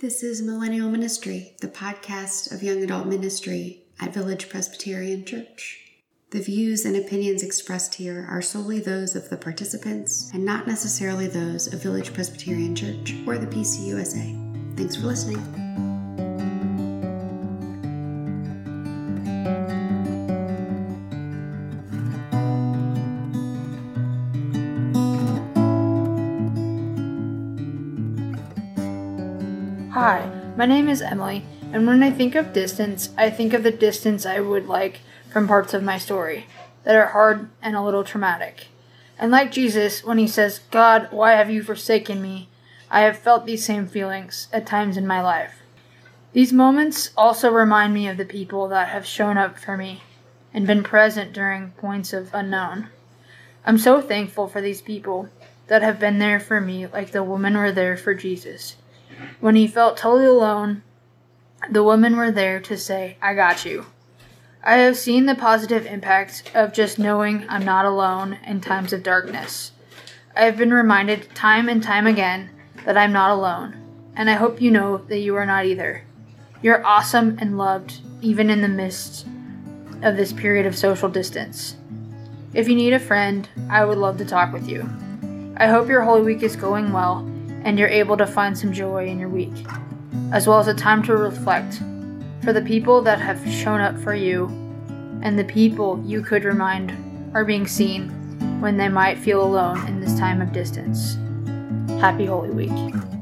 This is Millennial Ministry, the podcast of young adult ministry at Village Presbyterian Church. The views and opinions expressed here are solely those of the participants and not necessarily those of Village Presbyterian Church or the PCUSA. Thanks for listening. Hi, my name is Emily, and when I think of distance, I think of the distance I would like from parts of my story that are hard and a little traumatic. And like Jesus, when he says, God, why have you forsaken me? I have felt these same feelings at times in my life. These moments also remind me of the people that have shown up for me and been present during points of unknown. I'm so thankful for these people that have been there for me like the women were there for Jesus. When he felt totally alone, the women were there to say, I got you. I have seen the positive impact of just knowing I'm not alone in times of darkness. I have been reminded time and time again that I'm not alone, and I hope you know that you are not either. You're awesome and loved, even in the midst of this period of social distance. If you need a friend, I would love to talk with you. I hope your Holy Week is going well and you're able to find some joy in your week, as well as a time to reflect for the people that have shown up for you and the people you could remind are being seen when they might feel alone in this time of distance. Happy Holy Week.